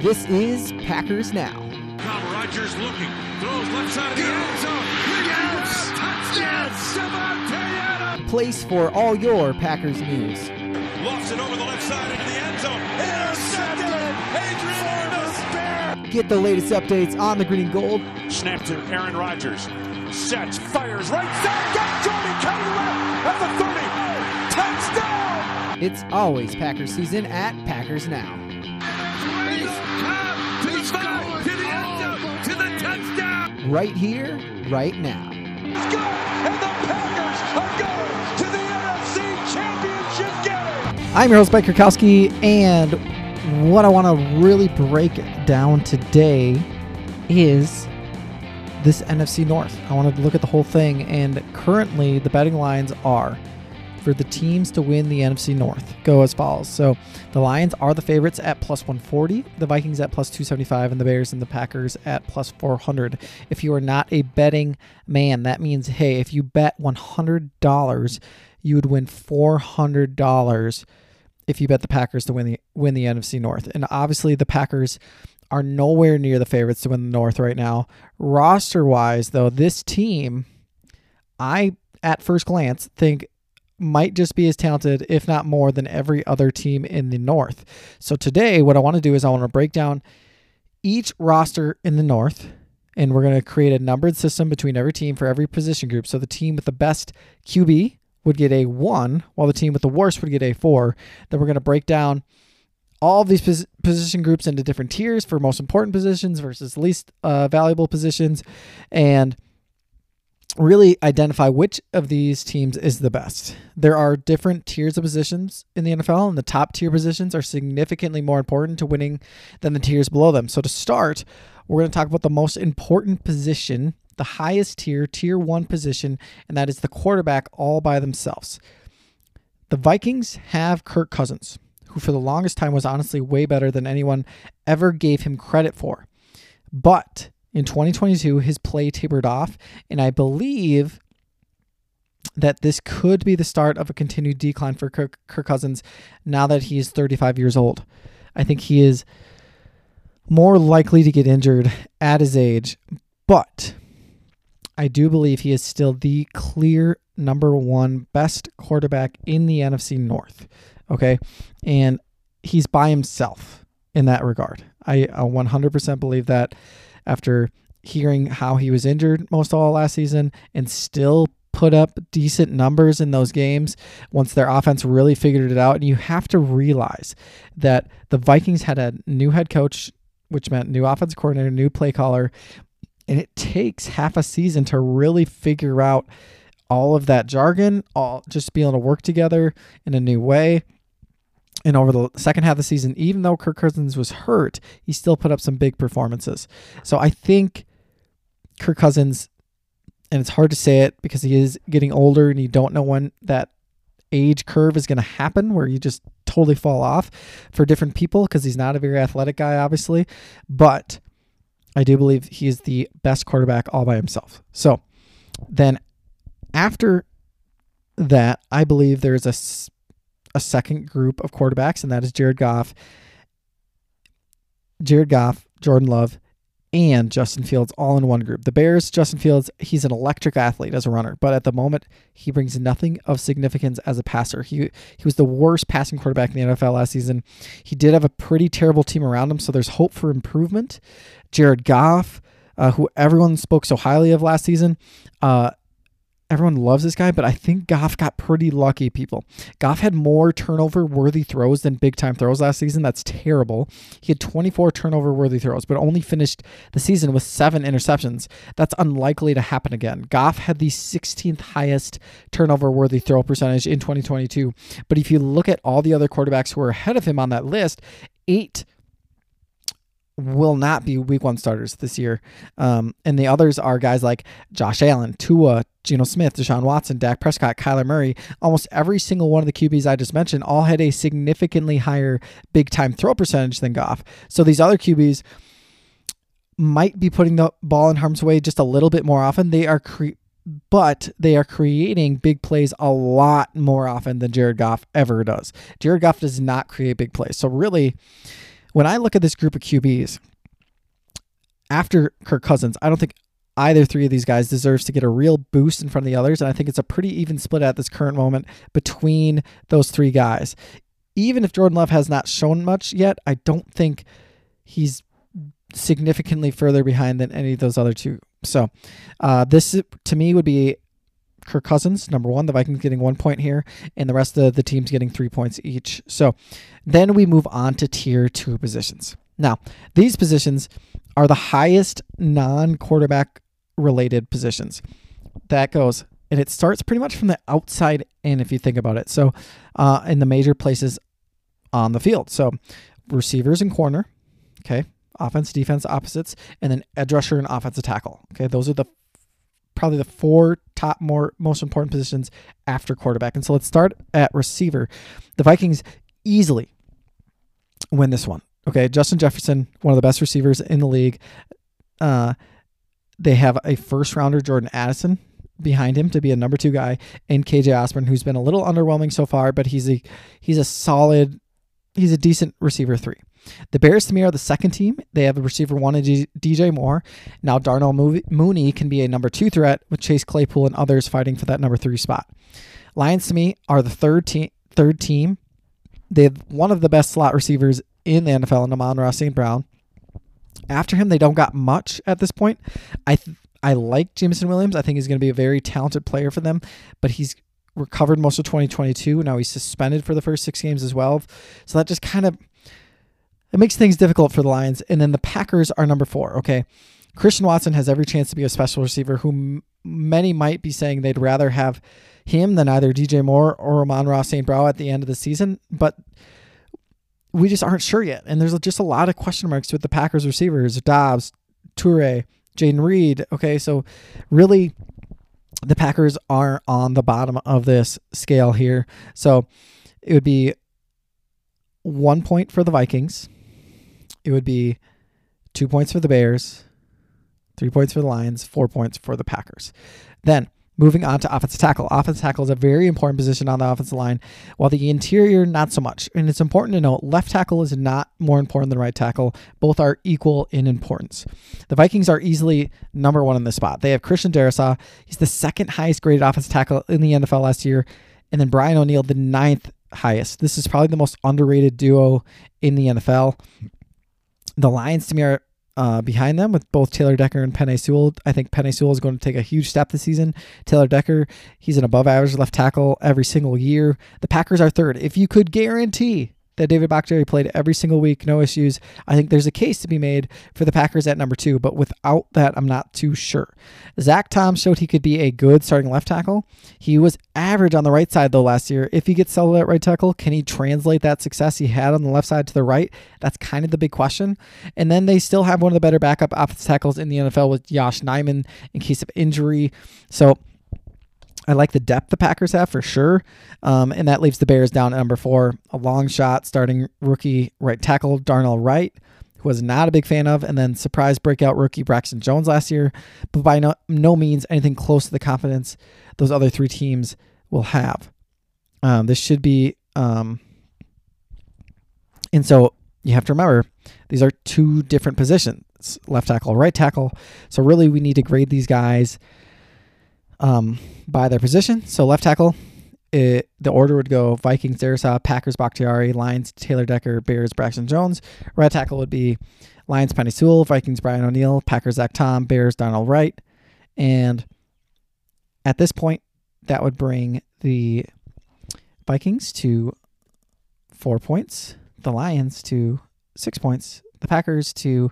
This is Packers Now. Now Rodgers looking, throws left side of the end zone. Yes! Touchdown! Adams! Place for all your Packers news. Lofts it over the left side into the end zone. Intercepted! Adrian Amos! Get the latest updates on the green and gold. Snap to Aaron Rodgers. Sets, fires, right side. Got Jordan Kelly left at the 30. Touchdown! It's always Packers season at Packers Now. Right here, right now. I'm your host, Mike Krakowski, and what I want to really break down today is this NFC North. I want to look at the whole thing, and currently the betting lines are for the teams to win the NFC North go as follows. So the Lions are the favorites at plus 140, the Vikings at plus 275, and the Bears and the Packers at plus 400. If you are not a betting man, that means, hey, if you bet $100, you would win $400 if you bet the Packers to win the win the NFC North. And obviously the Packers are nowhere near the favorites to win the North right now. Roster wise, though, this team, I at first glance think might just be as talented, if not more, than every other team in the North. So today, what I want to do is I want to break down each roster in the North, and we're going to create a numbered system between every team for every position group. So the team with the best QB would get a one, while the team with the worst would get a four. Then we're going to break down all of these pos- position groups into different tiers for most important positions versus least uh, valuable positions, and really identify which of these teams is the best. There are different tiers of positions in the NFL, and the top tier positions are significantly more important to winning than the tiers below them. So, to start, we're going to talk about the most important position, the highest tier, tier one position, and that is the quarterback all by themselves. The Vikings have Kirk Cousins, who for the longest time was honestly way better than anyone ever gave him credit for. But in 2022, his play tapered off, and I believe that this could be the start of a continued decline for Kirk, Kirk Cousins now that he's 35 years old. I think he is more likely to get injured at his age, but I do believe he is still the clear number one best quarterback in the NFC North. Okay. And he's by himself in that regard. I 100% believe that after hearing how he was injured most of all last season and still put up decent numbers in those games once their offense really figured it out. And you have to realize that the Vikings had a new head coach, which meant new offense coordinator, new play caller. And it takes half a season to really figure out all of that jargon, all just being able to work together in a new way. And over the second half of the season, even though Kirk Cousins was hurt, he still put up some big performances. So I think Kirk Cousins, and it's hard to say it because he is getting older and you don't know when that age curve is going to happen where you just totally fall off for different people because he's not a very athletic guy, obviously. But I do believe he is the best quarterback all by himself. So then after that, I believe there's a a second group of quarterbacks, and that is Jared Goff, Jared Goff, Jordan Love, and Justin Fields all in one group. The Bears, Justin Fields, he's an electric athlete as a runner, but at the moment he brings nothing of significance as a passer. He he was the worst passing quarterback in the NFL last season. He did have a pretty terrible team around him, so there's hope for improvement. Jared Goff, uh, who everyone spoke so highly of last season, uh, everyone loves this guy, but I think Goff got pretty lucky, people. Goff had more turnover worthy throws than big time throws last season. That's terrible. He had 24 turnover worthy throws, but only finished the season with seven interceptions. That's unlikely to happen again. Goff had the 16th highest turnover worthy throw percentage in 2022. But if you look at all the other quarterbacks who are ahead of him on that list, eight will not be week one starters this year. Um, and the others are guys like Josh Allen, Tua, Geno Smith, Deshaun Watson, Dak Prescott, Kyler Murray. Almost every single one of the QBs I just mentioned all had a significantly higher big time throw percentage than Goff. So these other QBs might be putting the ball in harm's way just a little bit more often. They are cre- but they are creating big plays a lot more often than Jared Goff ever does. Jared Goff does not create big plays. So really when I look at this group of QBs, after Kirk Cousins, I don't think either three of these guys deserves to get a real boost in front of the others. And I think it's a pretty even split at this current moment between those three guys. Even if Jordan Love has not shown much yet, I don't think he's significantly further behind than any of those other two. So, uh, this to me would be Kirk Cousins, number one. The Vikings getting one point here, and the rest of the teams getting three points each. So, then we move on to tier two positions. Now, these positions are the highest non quarterback related positions. That goes, and it starts pretty much from the outside in, if you think about it. So, uh, in the major places on the field. So, receivers and corner, okay, offense, defense, opposites, and then edge rusher and offensive tackle. Okay, those are the probably the four top more most important positions after quarterback. And so let's start at receiver. The Vikings easily win this one. Okay, Justin Jefferson, one of the best receivers in the league. Uh, they have a first rounder, Jordan Addison, behind him to be a number two guy, and KJ Osborn, who's been a little underwhelming so far, but he's a he's a solid, he's a decent receiver three. The Bears to me are the second team. They have a receiver one and DJ Moore. Now Darnell Mooney can be a number two threat with Chase Claypool and others fighting for that number three spot. Lions to me are the third team. Third team. They have one of the best slot receivers in the NFL in Amon-Ra St. Brown. After him, they don't got much at this point. I th- I like Jameson Williams. I think he's going to be a very talented player for them, but he's recovered most of 2022. Now he's suspended for the first six games as well. So that just kind of it makes things difficult for the Lions. And then the Packers are number four. Okay. Christian Watson has every chance to be a special receiver who m- many might be saying they'd rather have him than either DJ Moore or Amon-Ra St. Brown at the end of the season. But we just aren't sure yet. And there's just a lot of question marks with the Packers receivers Doubs, Toure, Jayden Reed. Okay, so really the Packers are on the bottom of this scale here. So it would be one point for the Vikings. It would be two points for the Bears, three points for the Lions, four points for the Packers. Then Moving on to offensive tackle. Offensive tackle is a very important position on the offensive line, while the interior, not so much. And it's important to note left tackle is not more important than right tackle. Both are equal in importance. The Vikings are easily number one in this spot. They have Christian Darrisaw. He's the second highest graded offensive tackle in the NFL last year. And then Brian O'Neill, the ninth highest. This is probably the most underrated duo in the NFL. The Lions, to me, are uh, behind them with both Taylor Decker and Penei Sewell. I think Penei Sewell is going to take a huge step this season. Taylor Decker, he's an above average left tackle every single year. The Packers are third. If you could guarantee that David Bakhtiari played every single week, no issues. I think there's a case to be made for the Packers at number two, but without that, I'm not too sure. Zach Tom showed he could be a good starting left tackle. He was average on the right side, though, last year. If he gets settled at right tackle, can he translate that success he had on the left side to the right? That's kind of the big question. And then they still have one of the better backup offensive tackles in the NFL with Josh Nijman in case of injury. So, I like the depth the Packers have for sure. Um, and that leaves the Bears down at number four. A long shot starting rookie right tackle, Darnell Wright, who was not a big fan of, and then surprise breakout rookie Braxton Jones last year, but by no, no means anything close to the confidence those other three teams will have. Um, this should be. Um, and so you have to remember these are two different positions left tackle, right tackle. So really, we need to grade these guys um, by their position. So left tackle, it, the order would go Vikings, Darrisaw, Packers, Bakhtiari, Lions, Taylor Decker, Bears, Braxton Jones. Right tackle would be Lions, Penei Sewell, Vikings, Brian O'Neill, Packers, Zach Tom, Bears, Donald Wright. And at this point, that would bring the Vikings to four points, the Lions to six points, the Packers to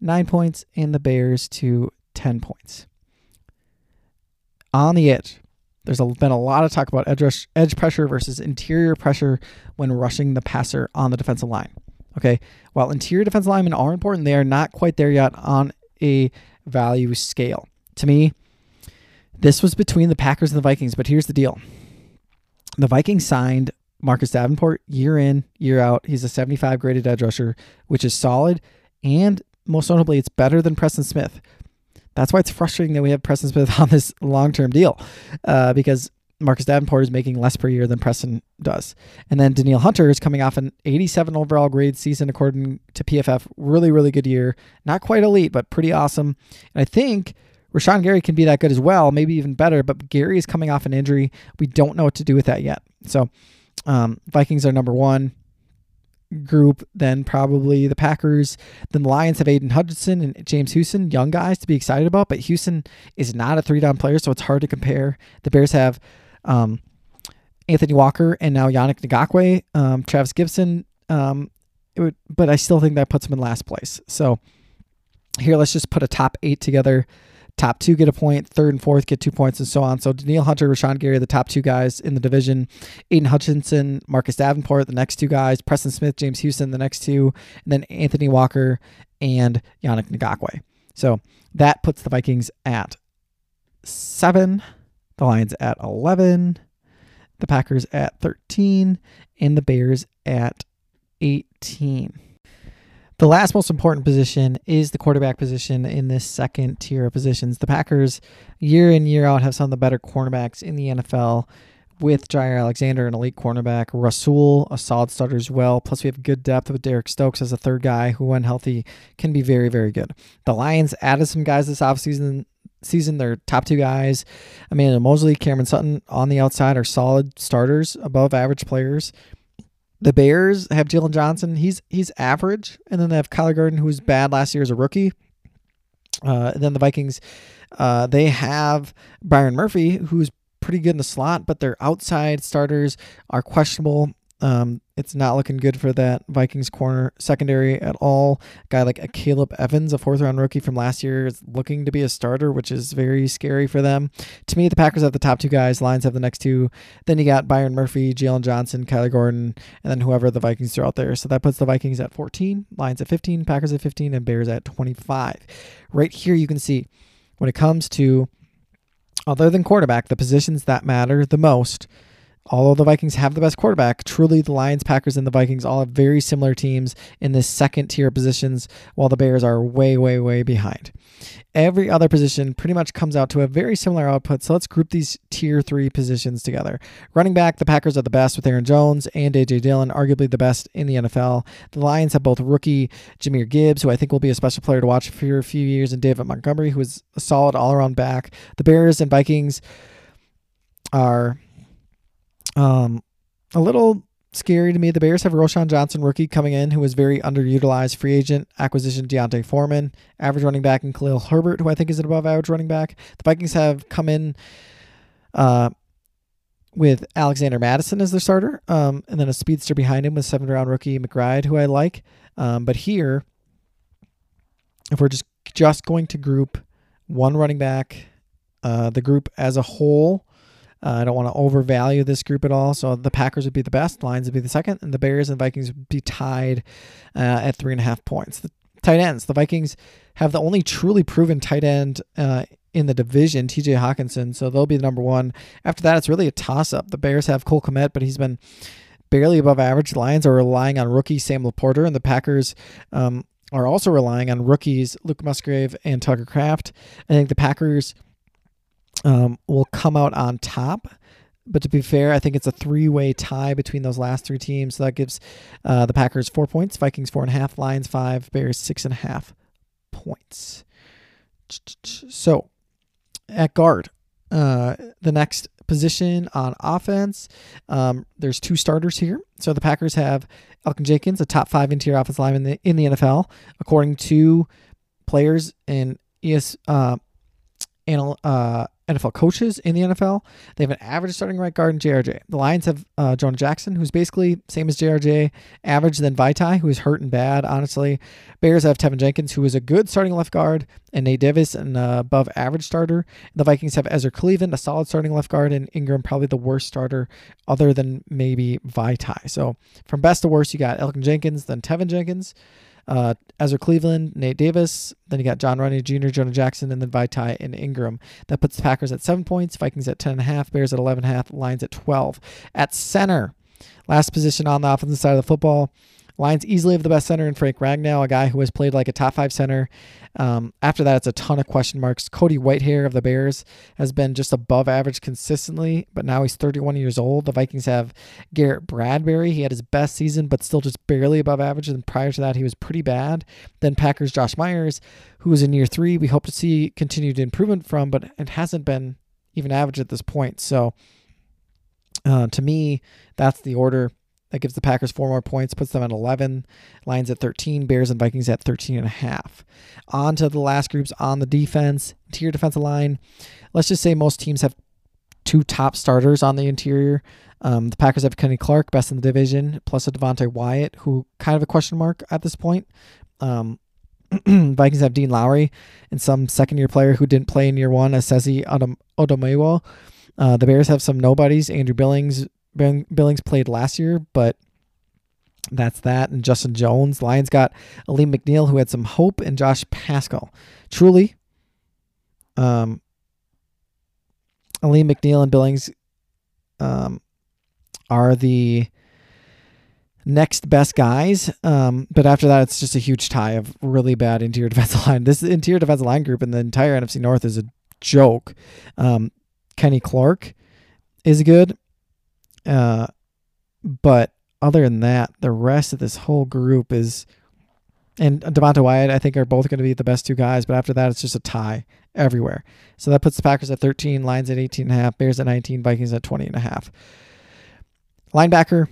nine points, and the Bears to 10 points on the edge. There's a, been a lot of talk about edge, rush, edge pressure versus interior pressure when rushing the passer on the defensive line. Okay, while interior defensive linemen are important, they are not quite there yet on a value scale. To me, this was between the Packers and the Vikings, but here's the deal. The Vikings signed Marcus Davenport year in, year out. He's a 75 graded edge rusher, which is solid. And most notably, it's better than Preston Smith. That's why it's frustrating that we have Preston Smith on this long term deal uh, because Marcus Davenport is making less per year than Preston does. And then Danielle Hunter is coming off an 87 overall grade season according to PFF. Really, really good year. Not quite elite, but pretty awesome. And I think Rashan Gary can be that good as well, maybe even better. But Gary is coming off an injury. We don't know what to do with that yet. So um, Vikings are number one group, than probably the Packers. Then the Lions have Aidan Hutchinson and James Houston, young guys to be excited about, but Houston is not a three down player, so it's hard to compare. The Bears have um, Anthony Walker and now Yannick Ngakoue, um, Travis Gibson. Um, would, but I still think that puts him in last place. So here, let's just put a top eight together. Top two get a point, third and fourth get two points, and so on. So Danielle Hunter, Rashan Gary, the top two guys in the division. Aidan Hutchinson, Marcus Davenport, the next two guys. Preston Smith, James Houston, the next two, and then Anthony Walker and Yannick Ngakoue. So that puts the Vikings at seven, the Lions at 11, the Packers at 13, and the Bears at 18. The last most important position is the quarterback position in this second tier of positions. The Packers, year in, year out, have some of the better cornerbacks in the NFL with Jaire Alexander, an elite cornerback, Rasul, a solid starter as well. Plus, we have good depth with Eric Stokes as a third guy who, when healthy, can be very, very good. The Lions added some guys this offseason. Season, their top two guys, Emmanuel Moseley, Cameron Sutton on the outside are solid starters, above average players. The Bears have Jaylon Johnson. He's he's average, and then they have Kyler Gordon, who was bad last year as a rookie. Uh, then the Vikings, uh, they have Byron Murphy, who's pretty good in the slot, but their outside starters are questionable. Um, it's not looking good for that Vikings corner secondary at all. A guy like Akayleb Evans, a fourth round rookie from last year, is looking to be a starter, which is very scary for them. To me, the Packers have the top two guys. Lions have the next two. Then you got Byron Murphy, Jaylon Johnson, Kyler Gordon, and then whoever the Vikings throw out there. So that puts the Vikings at 14, Lions at 15, Packers at 15, and Bears at 25. Right here, you can see when it comes to other than quarterback, the positions that matter the most although the Vikings have the best quarterback, truly the Lions, Packers, and the Vikings all have very similar teams in the second tier positions, while the Bears are way, way, way behind. Every other position pretty much comes out to a very similar output, so let's group these tier three positions together. Running back, the Packers are the best with Aaron Jones and A.J. Dillon, arguably the best in the NFL. The Lions have both rookie Jahmyr Gibbs, who I think will be a special player to watch for a few years, and David Montgomery, who is a solid all around back. The Bears and Vikings are um, a little scary to me. The Bears have Roschon Johnson, rookie, coming in, who is very underutilized free agent acquisition. D'Onta Foreman, average running back, and Khalil Herbert, who I think is an above average running back. The Vikings have come in uh, with Alexander Mattison as their starter, um, and then a speedster behind him with seventh round rookie McBride, who I like. Um, but here, if we're just just going to group one running back, uh, the group as a whole uh, I don't want to overvalue this group at all. So the Packers would be the best, Lions would be the second, and the Bears and Vikings would be tied uh, at three and a half points. The tight ends, the Vikings have the only truly proven tight end uh, in the division, TJ Hockenson. So they'll be the number one. After that, it's really a toss up. The Bears have Cole Kmet, but he's been barely above average. The Lions are relying on rookie Sam LaPorta, and the Packers um, are also relying on rookies Luke Musgrave and Tucker Kraft. I think the Packers um, will come out on top. But to be fair, I think it's a three way tie between those last three teams. So that gives uh, the Packers four points, Vikings four and a half, Lions five, Bears six and a half points. So at guard, uh, the next position on offense, um, there's two starters here. So the Packers have Elgton Jenkins, a top five interior offensive lineman in the, in the NFL, according to players in ES. Uh, anal, uh, NFL coaches in the NFL. They have an average starting right guard in JRJ. The Lions have uh, Jonah Jackson, who's basically same as JRJ, average then Vaitai, who is hurt and bad, honestly. Bears have Teven Jenkins, who is a good starting left guard, and Nate Davis, an uh, above average starter. The Vikings have Ezra Cleveland, a solid starting left guard, and Ingram, probably the worst starter, other than maybe Vaitai. So from best to worst, you got Elgton Jenkins, then Teven Jenkins uh, Ezra Cleveland, Nate Davis. Then you got Jon Runyan Jr., Jonah Jackson, and then Vaitai and Ingram. That puts the Packers at seven points, Vikings at ten and a half, Bears at eleven and a half, Lions at twelve. At center, last position on the offensive side of the football. Lions easily have the best center in Frank Ragnow, a guy who has played like a top five center. Um, after that, it's a ton of question marks. Cody Whitehair of the Bears has been just above average consistently, but now he's 31 years old. The Vikings have Garrett Bradbury. He had his best season, but still just barely above average. And prior to that, he was pretty bad. Then Packers Josh Myers, who was in year three. We hope to see continued improvement from, but it hasn't been even average at this point. So uh, to me, that's the order. That gives the Packers four more points, puts them at 11. Lions at 13, Bears and Vikings at 13 and a half. On to the last groups on the defense, interior defensive line. Let's just say most teams have two top starters on the interior. Um, the Packers have Kenny Clark, best in the division, plus a Devonte Wyatt, who kind of a question mark at this point. Um, Vikings have Dean Lowry and some second year player who didn't play in year one, Esezi Otomewo. Uh, the Bears have some nobodies. Andrew Billings, Billings played last year, but that's that. And Justin Jones. Lions got Alim McNeill, who had some hope, and Josh Paschal. Truly, um, Alim McNeill and Billings um, are the next best guys. Um, but after that, it's just a huge tie of really bad interior defensive line. This interior defensive line group in the entire NFC North is a joke. Um, Kenny Clark is good. Uh, but other than that, the rest of this whole group is, and Devonte Wyatt, I think, are both going to be the best two guys. But after that, it's just a tie everywhere. So that puts the Packers at 13, Lions at 18 and a half, Bears at 19, Vikings at 20 and a half. Linebacker,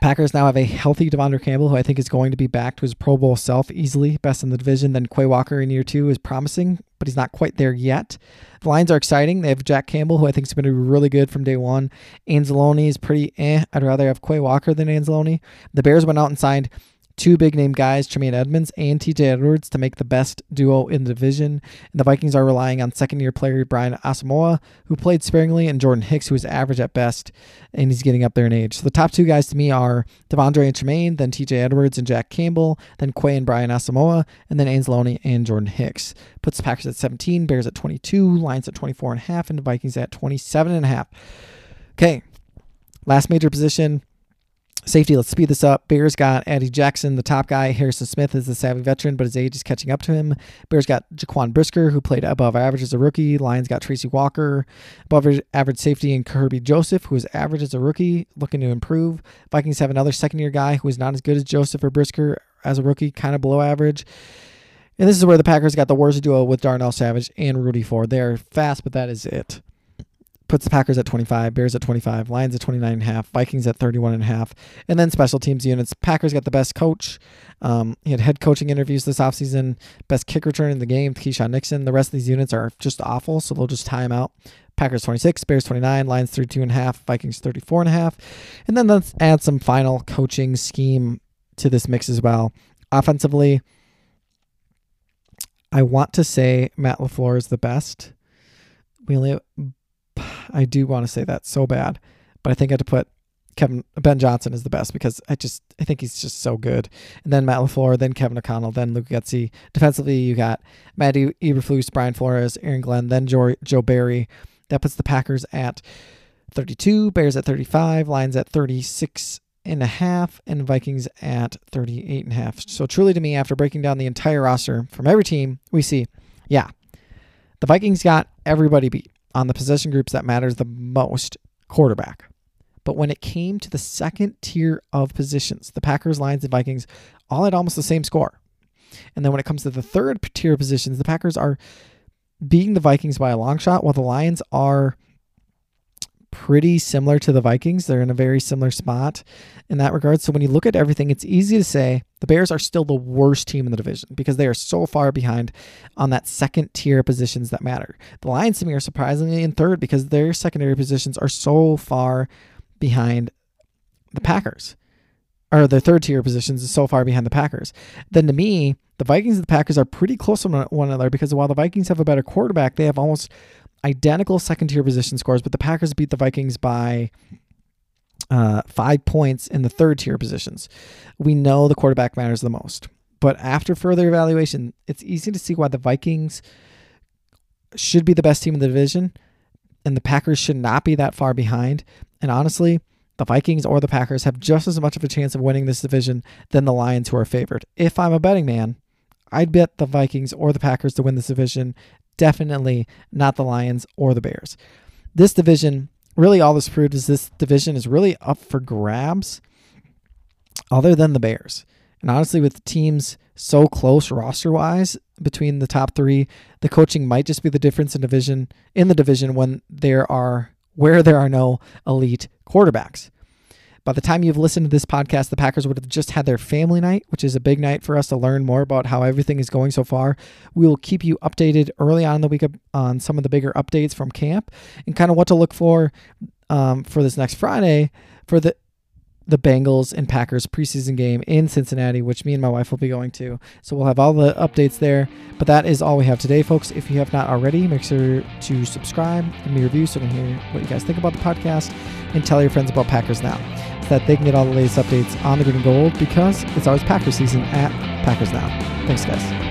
Packers now have a healthy De'Vondre Campbell, who I think is going to be back to his Pro Bowl self easily, best in the division. Then Quay Walker in year two is promising, but he's not quite there yet. The Lions are exciting. They have Jack Campbell, who I think is going to be really good from day one. Anzalone is pretty eh. I'd rather have Quay Walker than Anzalone. The Bears went out and signed two big name guys, Tremaine Edmunds and TJ Edwards, to make the best duo in the division. And the Vikings are relying on second year player Brian Asamoah, who played sparingly, and Jordan Hicks, who is average at best, and he's getting up there in age. So the top two guys to me are De'Vondre and Tremaine, then TJ Edwards and Jack Campbell, then Quay and Brian Asamoah, and then Anzalone and Jordan Hicks. Puts the Packers at 17, Bears at 22, Lions at 24 and a half, and the Vikings at 27 and a half. Okay. Last major position, Safety, let's speed this up. Bears got Eddie Jackson, the top guy. Harrison Smith is the savvy veteran, but his age is catching up to him. Bears got Jaquan Brisker, who played above average as a rookie. Lions got Tracy Walker, above average safety, and Kerby Joseph, who is average as a rookie, looking to improve. Vikings have another second year guy who is not as good as Joseph or Brisker as a rookie, kind of below average. And this is where the Packers got the worst duo with Darnell Savage and Rudy Ford. They are fast, but that is it puts the Packers at 25, Bears at 25, Lions at 29 and a half, Vikings at 31 and a half, and then special teams units. Packers got the best coach. Um, he had head coaching interviews this offseason, best kick return in the game, Keisean Nixon. The rest of these units are just awful, so they'll just tie them out. Packers 26, Bears 29, Lions 32 and a half, Vikings 34 and a half. And then let's add some final coaching scheme to this mix as well. Offensively, I want to say Matt LaFleur is the best. We only have, I do want to say that so bad, but I think I had to put Kevin Ben Johnson is the best because I just I think he's just so good. And then Matt LaFleur, then Kevin O'Connell, then Luke Getsy. Defensively, you got Matty Eberflus, Brian Flores, Aaron Glenn, then Joe, Joe Barry. That puts the Packers at 32, Bears at 35, Lions at 36 and a half, and Vikings at 38 and a half. So truly to me, after breaking down the entire roster from every team, we see, yeah, the Vikings got everybody beat on the position groups that matters the most quarterback. But when it came to the second tier of positions, the Packers, Lions, and Vikings all had almost the same score. And then when it comes to the third tier positions, the Packers are beating the Vikings by a long shot, while the Lions are pretty similar to the Vikings. They're in a very similar spot in that regard. So when you look at everything, it's easy to say the Bears are still the worst team in the division because they are so far behind on that second tier positions that matter. The Lions to me are surprisingly in third because their secondary positions are so far behind the Packers. Or their third tier positions is so far behind the Packers. Then to me, the Vikings and the Packers are pretty close to one another because while the Vikings have a better quarterback, they have almost identical second tier position scores, but the Packers beat the Vikings by uh, five points in the third tier positions. We know the quarterback matters the most. But after further evaluation, it's easy to see why the Vikings should be the best team in the division and the Packers should not be that far behind. And honestly, the Vikings or the Packers have just as much of a chance of winning this division than the Lions, who are favored. If I'm a betting man, I'd bet the Vikings or the Packers to win this division. Definitely not the Lions or the Bears. This division, really, all this proved is this division is really up for grabs, other than the Bears. And honestly, with teams so close roster wise between the top three, the coaching might just be the difference in division in the division when there are where there are no elite quarterbacks. By the time you've listened to this podcast, the Packers would have just had their family night, which is a big night for us to learn more about how everything is going so far. We will keep you updated early on in the week on some of the bigger updates from camp and kind of what to look for um, for this next Friday for the the Bengals and Packers preseason game in Cincinnati, which me and my wife will be going to. So we'll have all the updates there. But that is all we have today, folks. If you have not already, make sure to subscribe, give me a review so I can hear what you guys think about the podcast, and tell your friends about Packers Now so that they can get all the latest updates on the green and gold because it's always Packers season at Packers Now. Thanks, guys.